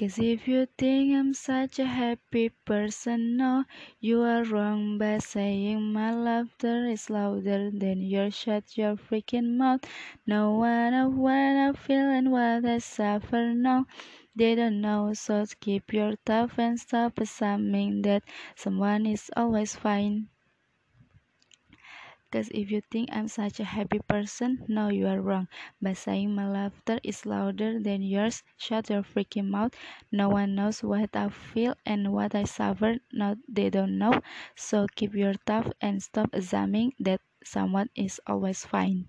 Cause if you think I'm such a happy person, no, you are wrong by saying my laughter is louder than your Shut your freaking mouth. No one of what I feel and what I suffer, no. They don't know, so keep your tough and stop assuming that someone is always fine. Cause if you think I'm such a happy person, no, you are wrong. By saying my laughter is louder than yours, shut your freaking mouth. No one knows what I feel and what I suffer. No, they don't know. So keep your tough and stop assuming that someone is always fine.